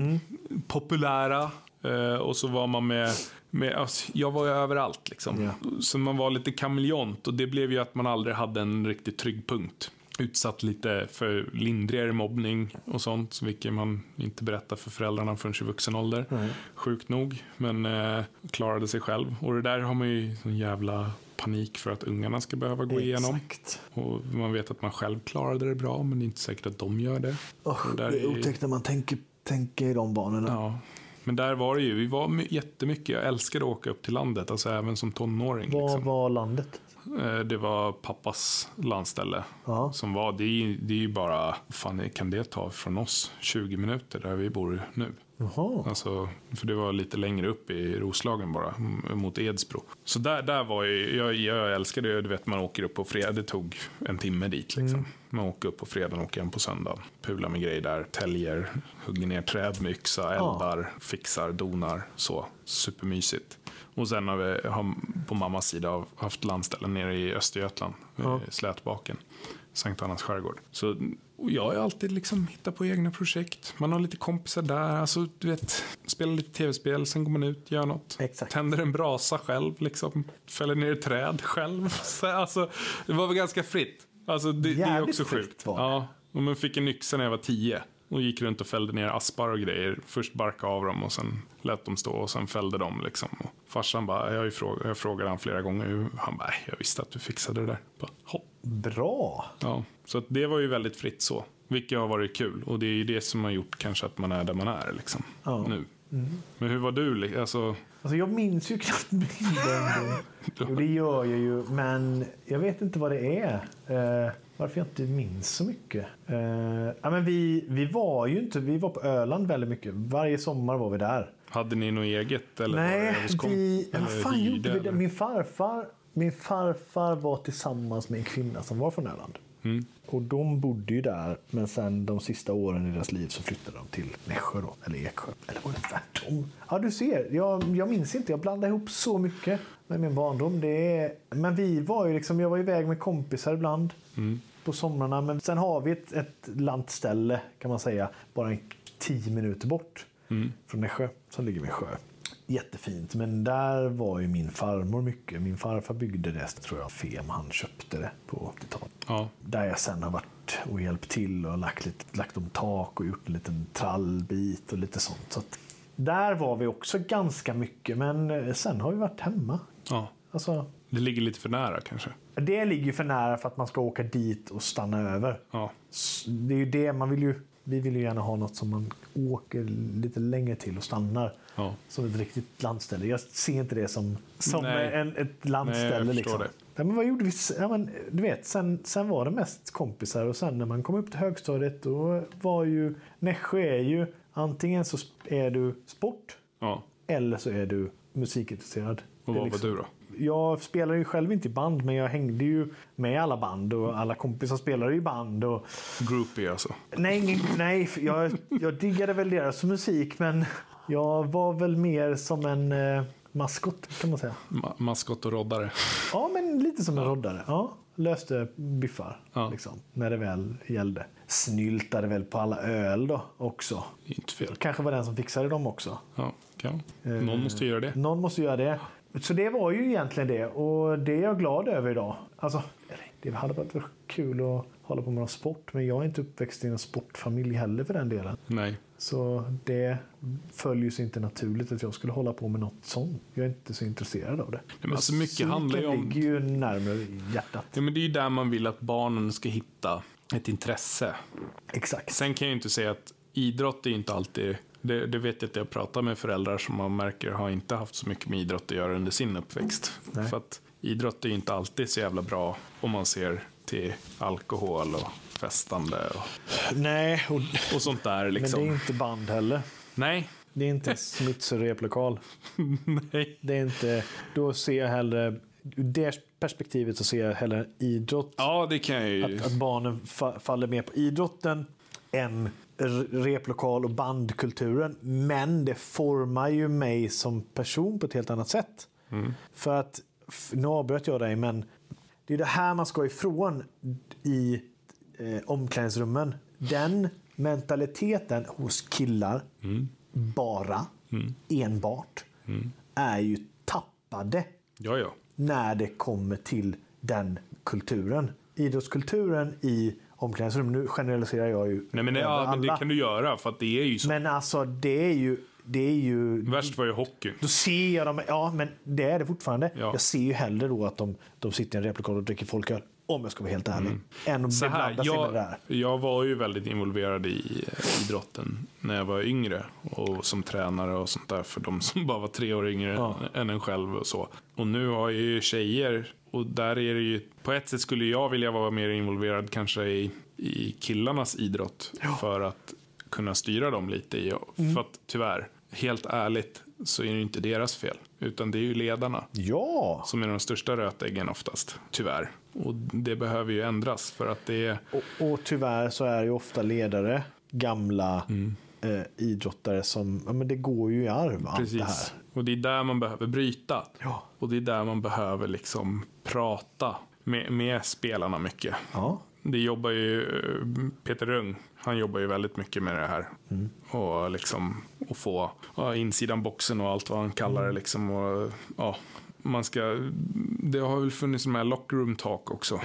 populära. Eh, och så var man med, med alltså, jag var ju överallt liksom. Ja. Så man var lite kameleont och det blev ju att man aldrig hade en riktigt trygg punkt. Utsatt lite för lindrigare mobbning och sånt, så vilket man inte berättar för föräldrarna förrän i vuxen ålder. Sjukt nog, men eh, klarade sig själv. Och det där har man ju sån jävla panik för att ungarna ska behöva gå igenom. Exakt. Och man vet att man själv klarade det bra, men det är inte säkert att de gör det. Oh, Det är otäckt när man tänker, tänker i de banorna. Ja, Men där var det ju, vi var my- jättemycket, jag älskade att åka upp till landet, alltså även som tonåring. Vad Liksom. var landet? Eh, Det var pappas landställe. Ja. Som var, det är, det är ju bara, fan kan det ta från oss? 20 minuter där vi bor nu. Jaha. Alltså, för det var lite längre upp i Roslagen bara, mot Edsbro. Så där, där var ju, jag, jag älskade det, du vet man åker upp på fredag, det tog en timme dit liksom. Man åker upp på fredagen och åker hem på söndagen. Pular med grejer där, täljer, hugger ner träd med yxa, eldar, fixar, donar, så. Supermysigt. Och sen har vi har på mammas sida haft landställen nere i Östergötland, Ja. i Slätbaken. Sankt Annas skärgård. Så och jag har alltid liksom hittat på egna projekt. Man har lite kompisar där. Alltså, du vet, spelar lite tv-spel, sen går man ut, gör något. Exakt. Tänder en brasa själv, liksom. Fäller ner ett träd själv. *laughs* Så, alltså, det var väl ganska fritt. Alltså, det, det är också sjukt. Ja, och man fick en yxa när jag var tio. Och gick runt och fällde ner aspar och grejer. Först barkade av dem och sen lät dem stå och sen fällde dem liksom. Och farsan bara, jag, fråg, jag frågade han flera gånger. Han bara, "Nej, jag visste att du fixade det där. Bara, "Hopp." Bra. Ja, så det var ju väldigt fritt så. Vilket har varit kul. Och det är ju det som har gjort kanske att man är där man är liksom. Ja. Nu. Men hur var du? Alltså, Alltså jag minns ju knappt bilden. *laughs* Det gör jag ju, men jag vet inte vad det är. Varför jag inte minns så mycket. Eh, ja, men vi, vi var ju inte, vi var på Öland väldigt mycket. Varje sommar var vi där. hade ni något eget? Eller Nej, vi, eller fan hyrde, gjorde vi det? Min farfar, min farfar var tillsammans med en kvinna som var från Öland. Mm. Och de bodde ju där, men sen de sista åren i deras liv så flyttade de till Nässjö då, eller Eksjö. Eller var det tvärtom? Ja, du ser. Jag, jag minns inte. Jag blandade ihop så mycket med min barndom. Det är, men vi var ju liksom, jag var iväg med kompisar ibland Mm. På somrarna. Men sen har vi ett, ett lantställe kan man säga, bara en tio minuter bort Mm. från Nässjö som ligger vid sjö. Jättefint, men där var ju min farmor mycket. Min farfar byggde det, tror jag, Fem. Han köpte det på 80-talet. Ja, Där jag sen har varit och hjälpt till och lagt, lite, lagt om tak och gjort en liten trallbit och lite sånt. Så att, där var vi också ganska mycket, men eh, sen har vi varit hemma. ja. Alltså, Det ligger lite för nära kanske. Det ligger ju för nära för att man ska åka dit och stanna över. Ja, Det är ju det man vill ju. Vi vill ju gärna ha något som man åker lite längre till och stannar. ja. Som ett riktigt landställe. Jag ser inte det som, som Nej. en, ett Nej, landställe. jag förstår liksom. det. Ja, men vad gjorde vi? Ja, men, du vet, sen, sen var det mest kompisar och sen när man kom upp till högstadiet då var ju Nässjö är ju antingen så är du sport ja. eller så är du musikintresserad. Och vad liksom- var du då? Jag spelar ju själv inte i band men jag hängde ju med i alla band och alla kompisar spelade i band. Och, Groupie alltså. Nej, nej jag, jag diggade väl deras musik men jag var väl mer som en eh, maskot kan man säga. Ma- maskot och roddare. Ja, men lite som en roddare. Ja, löste biffar Ja. liksom, när det väl gällde. Snyltade väl på alla öl då också. Inte fel. Kanske var den som fixade dem också. Ja, kan. Eh, Någon måste göra det. Någon måste göra det. Så det var ju egentligen det och det är jag glad över idag. Alltså, det hade varit kul att hålla på med någon sport men jag är inte uppväxt i en sportfamilj heller för den delen. Nej. Så det följer sig inte naturligt att jag skulle hålla på med något sånt. Jag är inte så intresserad av det. men alltså mycket handlar ju om- ligger ju närmare hjärtat. Ja, men det är ju där man vill att barnen ska hitta ett intresse. Exakt. Sen kan jag ju inte säga att idrott är inte alltid... Det, det vet jag att jag pratar med föräldrar som man märker har inte haft så mycket med idrott att göra under sin uppväxt. Nej. För att idrott är ju inte alltid så jävla bra om man ser till alkohol och festande och, Nej, och, och sånt där men liksom. det är inte band heller. Nej, Det är inte Smiths replokal. *laughs* nej. Det är inte, då ser jag hellre, ur det perspektivet så ser jag hellre idrott. Ja, det kan jag ju. Att, att barnen fa, faller mer på idrotten än replokal och bandkulturen. Men det formar ju mig som person på ett helt annat sätt. För att, nu avbröt jag dig, men det är det här man ska ifrån i eh, omklädningsrummen. Den mentaliteten hos killar, bara, enbart, är ju tappade Ja, ja. när det kommer till den kulturen. Idrottskulturen i omklädningsrum, nu generaliserar jag ju Nej, men, över ja, men det kan du göra för att det är ju så. Men alltså det är ju, det är ju Värst var ju hockey. då ser jag dem, ja men det är det fortfarande. Ja. Jag ser ju hellre då att de, de sitter i en replokal och dricker folköl. Om jag ska vara helt ärlig. Än att beblanda sig med det jag, där. jag var ju väldigt involverad i idrotten när jag var yngre. Och som tränare och sånt där för de som bara var tre år yngre Ja. än en själv och så. Och nu har jag ju tjejer och där är det ju, på ett sätt skulle jag vilja vara mer involverad kanske i, i killarnas idrott. För att kunna styra dem lite i. Mm. För att tyvärr, helt ärligt, så är det inte deras fel. Utan det är ju ledarna Ja! som är de största rötäggen oftast, tyvärr. Och det behöver ju ändras för att det är... Och, och tyvärr så är ju ofta ledare gamla Mm. Eh, idrottare som, ja men det går ju i arv allt det här. Precis. Och det är där man behöver bryta. Ja. Och det är där man behöver liksom prata med, med spelarna mycket. Ja. Det jobbar ju eh, Peter Rung. Han jobbar ju väldigt mycket med det här. Och liksom att få ja, insidan boxen och allt vad han kallar det liksom. Och, ja, man ska, det har väl funnits de här locker room talk också.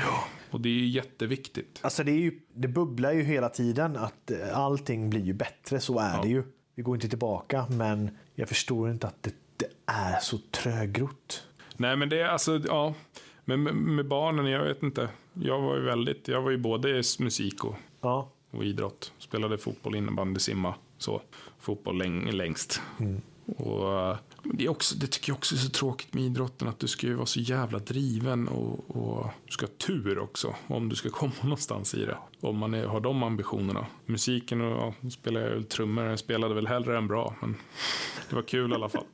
Och det är ju jätteviktigt. Alltså det, är ju, det bubblar ju hela tiden att eh, allting blir ju bättre, så är det ju. Vi går inte tillbaka, men jag förstår inte att det, det är så trögrott. Nej men det är alltså, ja. Men med, med barnen, jag vet inte. Jag var ju väldigt, jag var ju både musik och, Ja. och idrott. Spelade fotboll, innebandy, simma. Så. Fotboll läng, längst. Och eh, det, är också, det tycker jag också är så tråkigt med idrotten. Att du ska ju vara så jävla driven och, och du ska ha tur också. Om du ska komma *laughs* någonstans i det. Om man är, har de ambitionerna. Musiken och ja, spelar jag trummor. Jag spelade väl hellre än bra. Men *laughs* det var kul i alla fall.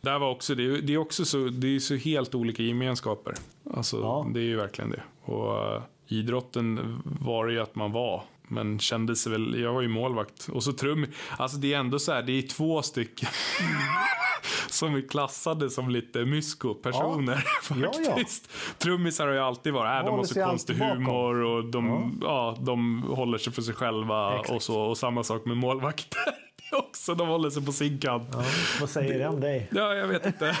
Där var också, det, är- det är också så, det är så helt olika gemenskaper. Alltså, Ja. det är ju verkligen det. Och eh, idrotten var det ju att man var. Men kände sig väl, jag var ju målvakt. Och så trum, alltså det är ändå så här, det är två stycken. *laughs* som är klassade som lite mysko-personer. *laughs* Ja, ja. faktiskt. Trummisar har ju alltid varit, äh, de har så konstig bakom. humor och de, ja. de håller sig för sig själva. Exakt. Och, så, och samma sak med målvakter. *laughs* också, de håller sig på sin kant. Ja, vad säger det om dig? Ja, jag vet inte.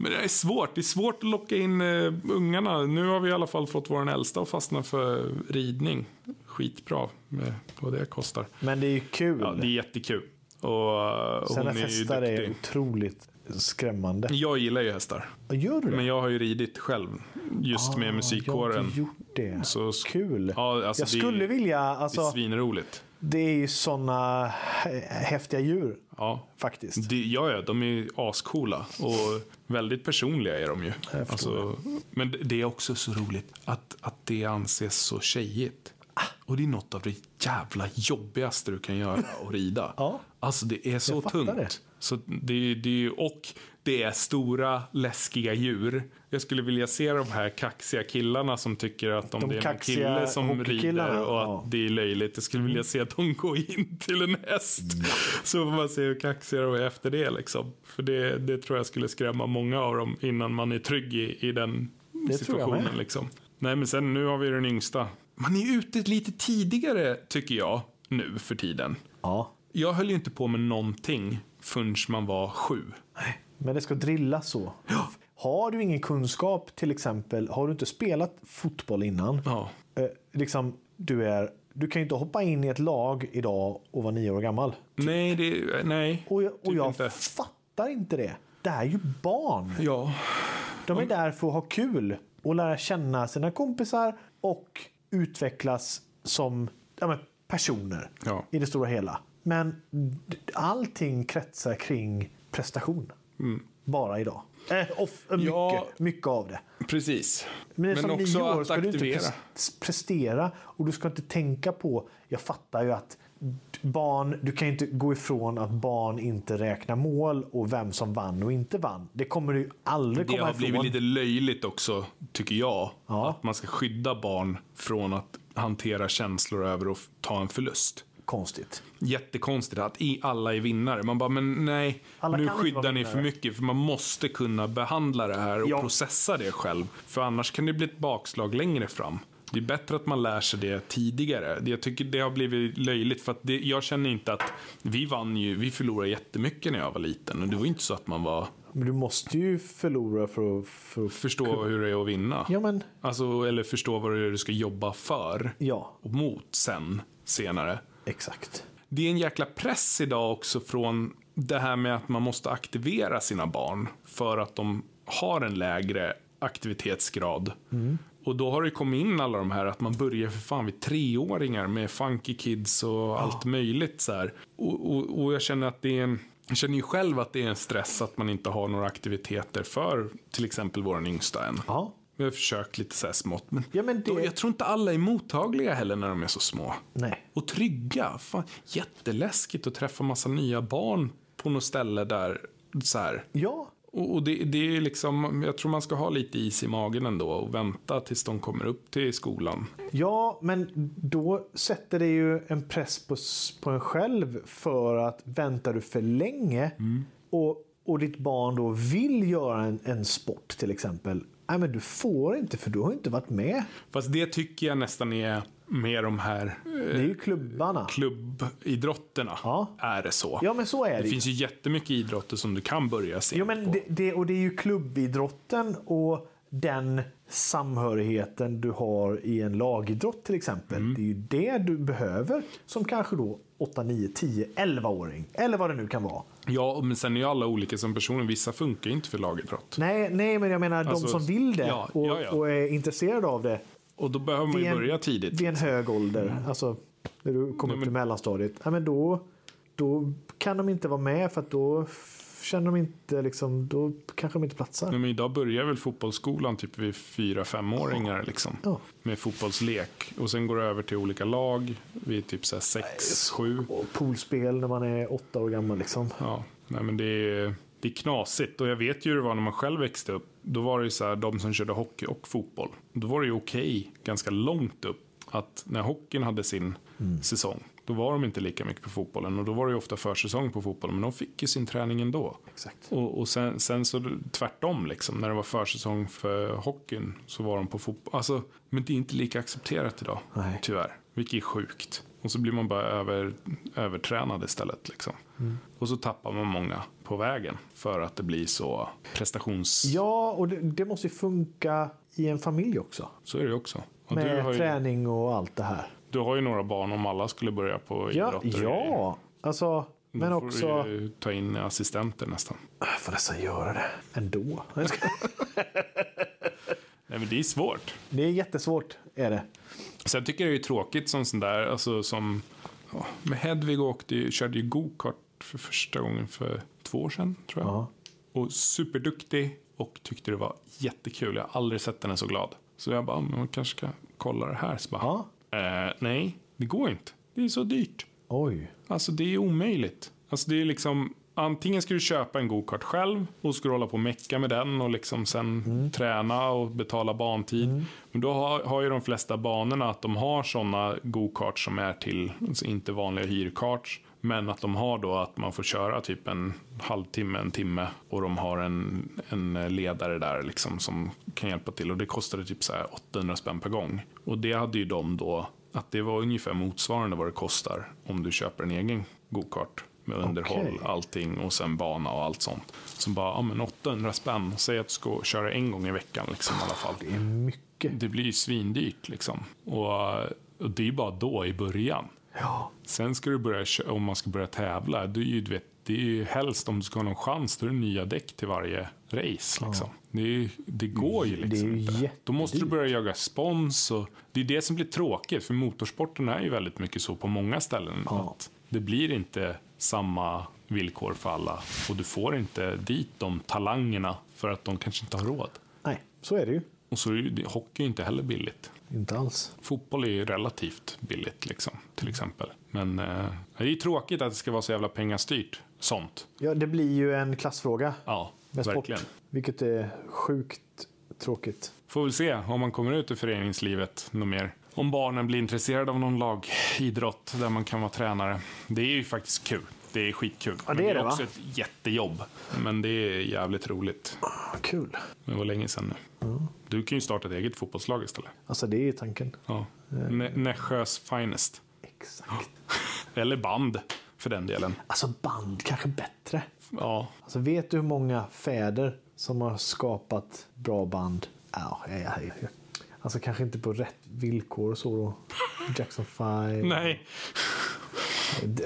Men det är svårt. Det är svårt att locka in uh, ungarna. Nu har vi i alla fall fått vår äldsta att fastna för ridning. Skitbra med vad det kostar. Men det är ju kul. Ja, det är jättekul. Och, uh, Sen hon är hästar är duktig. otroligt skrämmande. Jag gillar ju hästar. Gör du det? Men jag har ju ridit själv. Just med Jag har musikkåren. inte gjort det. Så- Kul. Ja, alltså jag det är- skulle vilja, Det är alltså, svinroligt. Det är ju såna häftiga djur Ja. faktiskt. Det, ja, ja, de är ascoola och väldigt personliga är de ju. Alltså, men det- det är också så roligt att, att det anses så tjejigt. Och det är något av det jävla jobbigaste du kan göra att rida. Ja. Alltså det är så tungt. det. Så det, det, och det är stora läskiga djur. Jag skulle vilja se de här kaxiga killarna som tycker att om De det är en kille som rider och att ja. det är löjligt. Jag skulle vilja se att de går in till en häst. Så får man se hur kaxiga de är efter det. Liksom. För det, det tror jag skulle skrämma många av dem innan man är trygg i, i den jag situationen. Liksom. Nej, men sen nu har vi den yngsta. Man är ute lite tidigare, tycker jag, nu för tiden. Ja. Jag höll ju inte på med någonting förrän man var sju. Men det ska drillas så. Har du ingen kunskap till exempel, har du inte spelat fotboll innan. Ja. Eh, liksom, du, är, du kan ju inte hoppa in i ett lag idag och vara nio år gammal. Nej, det, nej. Och, jag- och Typ jag inte. fattar inte det. Det är ju barn. Ja. De är där för att ha kul och lära känna sina kompisar och utvecklas som ja, personer Ja. i det stora hela. Men allting kretsar kring prestation. Bara idag. Eh, off, eh, mycket, Ja. mycket av det. Precis. Men, Men som också år att ska du inte aktivera. pres- prestera och du ska inte tänka på. Jag fattar ju att barn, du kan inte gå ifrån att barn inte räknar mål och vem som vann och inte vann. Det kommer du aldrig Det komma har ifrån. blivit lite löjligt också, tycker jag. Ja. Att man ska skydda barn från att hantera känslor över att ta en förlust. Konstigt. Jättekonstigt att i alla är vinnare. Man bara, men nej, Alla nu skyddar ni för mycket. För man måste kunna behandla det här och Ja. processa det själv. För annars kan det bli ett bakslag längre fram. Det är bättre att man lär sig det tidigare. Det- Jag tycker det har blivit löjligt för att det, jag känner inte att vi vann ju, vi förlorade jättemycket när jag var liten. Och det var inte så att man var, Men du måste ju förlora för att... För att förstå hur det är att vinna. ja, men Alltså, eller förstå vad det är du ska jobba för ja, och mot sen, senare. exakt. Det är en jäkla press idag också från det här med att man måste aktivera sina barn för att de har en lägre aktivitetsgrad. Och då har det kommit in alla de här att man börjar för fan vid treåringar med Funky Kids och allt möjligt så här. Och, och, och jag känner att det är en jag känner ju själv att det är en stress att man inte har några aktiviteter för till exempel våran yngsta än. Ja. Vi har försökt lite så här smått. Men, Ja, men det- då, jag tror inte alla är mottagliga heller när de är så små. Nej. Och trygga. Fan, jätteläskigt att träffa massa nya barn på något ställe där. Så här. Ja. Och, det, det är liksom, jag tror man ska ha lite is i magen ändå och vänta tills de kommer upp till skolan. Ja, men då sätter det ju en press på, på en själv för att väntar du för länge och, och ditt barn då vill göra en, en sport till exempel. Nej, men du får inte för du har inte varit med. Fast det tycker jag nästan är med de här Det är ju klubbarna. klubbidrotterna. Ja. Är det så? Ja, men så är det. Det finns ju jättemycket idrotter som du kan börja se Jo, men det, det, och det är ju klubbidrotten och den samhörigheten du har i en lagidrott till exempel. Det är ju det du behöver som kanske då 8, 9, 10, 11-åring. Eller vad det nu kan vara. Ja, men sen är ju alla olika som personer. Vissa funkar ju inte för lagidrott. Nej, nej men jag menar Alltså, de som vill det ja, och, ja, ja. och är intresserade av det. Och då behöver man ju en- börja tidigt. Vid en hög ålder. Alltså när du kommer upp till mellanstadiet. Ja, men då, då kan de inte vara med för att då känner de inte liksom, då kanske de inte platsar. Nej, men idag börjar väl fotbollsskolan typ vid fyra femåringar liksom. Ja. Med fotbollslek. Och sen går det över till olika lag vid typ så sex, sju. Och poolspel när man är åtta år gammal liksom. Ja, nej men det är, det är knasigt. Och jag vet ju hur det var när man själv växte upp. Då var det ju så här, de som körde hockey och fotboll. Då var det ju okej, ganska långt upp, att när hockeyn hade sin säsong, då var de inte lika mycket på fotbollen. Och då var det ju ofta försäsong på fotbollen, men de fick ju sin träning ändå. Exakt. Och, och sen, sen så tvärtom, liksom, när det var försäsong för hockeyn så var de på fotboll. Alltså, men det är inte lika accepterat idag, Nej. tyvärr. Vilket är sjukt. Och så blir man bara över, övertränad istället. Liksom. Och så tappar man många på vägen för att det blir så prestations... Ja, och det, det måste ju funka i en familj också. Så är det också. Och Med ju, träning och allt det här. du har ju några barn om alla skulle börja på Ja, idrott. och grejer. ja. alltså, Då men får också... du ju ta in assistenter nästan. Får nästan göra det ändå. Jag *laughs* Nej men det är svårt. Det är jättesvårt, är det. Sen tycker jag det är tråkigt som sån där, alltså som ja, med Hedvig åkte, ju- körde ju go-kart för första gången för två år sedan tror jag. Ja. Och superduktig och tyckte det var jättekul. Jag har aldrig sett henne så glad. Så jag bara, men man kanske ska kolla det här. Så bara, eh, nej, det går inte. Det är så dyrt. Oj. Alltså det är omöjligt. Alltså det är liksom Antingen ska du köpa en go-kart själv och ska du hålla på och mecka med den och liksom sen träna och betala bantid. Men då har, har ju de flesta banorna att de har sådana go-karts som är till, alltså inte vanliga hyrkarts. Men att de har då att man får köra typ en halvtimme, en timme och de har en, en ledare där liksom som kan hjälpa till. Och det kostade typ så här 800 spänn per gång. Och det hade ju de då, att det var ungefär motsvarande vad det kostar om du köper en egen go-kart med underhåll, Okej. allting och sen bana och allt sånt. Så bara, ja men 800 spänn, säg att du ska köra en gång i veckan liksom i alla fall. Det är mycket. Det blir ju svindyrt liksom. Och, och det är ju bara då i början. Ja. Sen ska du börja, om man ska börja tävla, det är ju, du vet, det är ju helst om du ska ha någon chans, då är det nya däck till varje race. Liksom. Det, är, ju- det går ju Det är liksom ju inte. Då måste du börja jaga spons. Och det är det som blir tråkigt, för motorsporten är ju väldigt mycket så på många ställen. Ja. Att det blir inte samma villkor för alla och du får inte dit de talangerna för att de kanske inte har råd. Nej, så är det ju. Och så är ju, hockey är inte heller billigt. Inte alls. Fotboll är ju relativt billigt, liksom, till exempel. Men eh, det är ju tråkigt att det ska vara så jävla pengastyrt, sånt. Ja, det blir ju en klassfråga Ja, med verkligen. sport. Vilket är sjukt tråkigt. Får väl se om man kommer ut i föreningslivet något mer. Om barnen blir intresserade av någon lagidrott där man kan vara tränare. Det är ju faktiskt kul. Det är skitkul. Ja, det är det det, är va? också ett jättejobb. Men det är jävligt roligt. Kul. Det var länge sedan nu. Du kan ju starta ett eget fotbollslag istället. Alltså det är tanken. Ja. Nä- Nässjös finest. Exakt. *laughs* Eller band, för den delen. Alltså band kanske bättre. Ja, Alltså vet du hur många fäder som har skapat bra band? Ja, ja, ja, ja. Alltså kanske inte på rätt villkor och så då. Jackson 5. nej.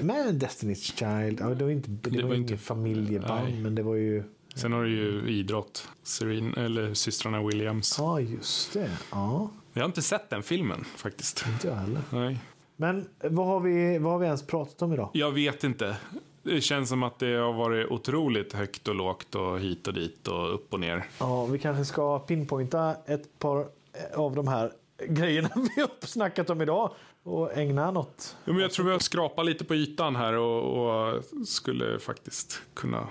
Men Destiny's Child. Ja, det var inte, det Det var var inte- familjeband nej. men det var ju Sen har du ju idrott. Serena, eller systrarna Williams. Ja, just det. Ja, Jag har inte sett den filmen faktiskt. inte jag heller. Nej. Men vad har, vi, vad har vi ens pratat om idag? Jag vet inte. Det känns som att det har varit otroligt högt och lågt och hit och dit och upp och ner. Ja, vi kanske ska pinpointa ett par av de här grejerna *laughs* vi har snackat om idag och ägna något. Ja, men jag tror vi har skrapat lite på ytan här och, och skulle faktiskt kunna...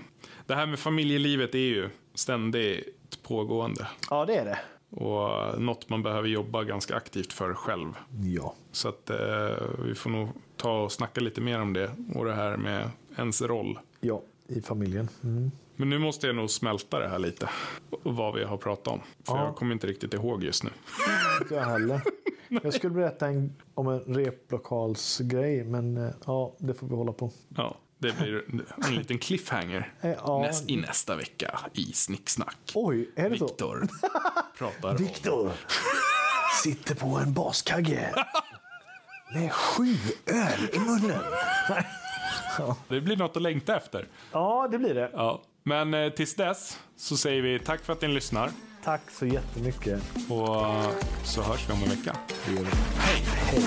Det här med familjelivet är ju ständigt pågående. Ja, det är det. Och något man behöver jobba ganska aktivt för själv. Ja. Så att eh, vi får nog ta och snacka lite mer om det. Och det här med ens roll. Ja, i familjen. Mm. Men nu måste jag nog smälta det här lite. Vad vi har pratat om. För Ja. jag kommer inte riktigt ihåg just nu. *laughs* Inte jag heller. *laughs* Jag skulle berätta en, om en replokalsgrej, men eh, ja, det får vi hålla på. Ja, det blir en liten cliffhanger. *laughs* Eh, Ja. Näst, I nästa vecka i Snicksnack. Oj, är det så? Viktor pratar om... Viktor sitter på en baskagge med sju öl i munnen. Det blir något att längta efter. Ja, det blir det. Ja. Men eh, tills dess så säger vi tack för att ni lyssnar. Tack så jättemycket. Och så hörs vi om en vecka. Hej! Hej.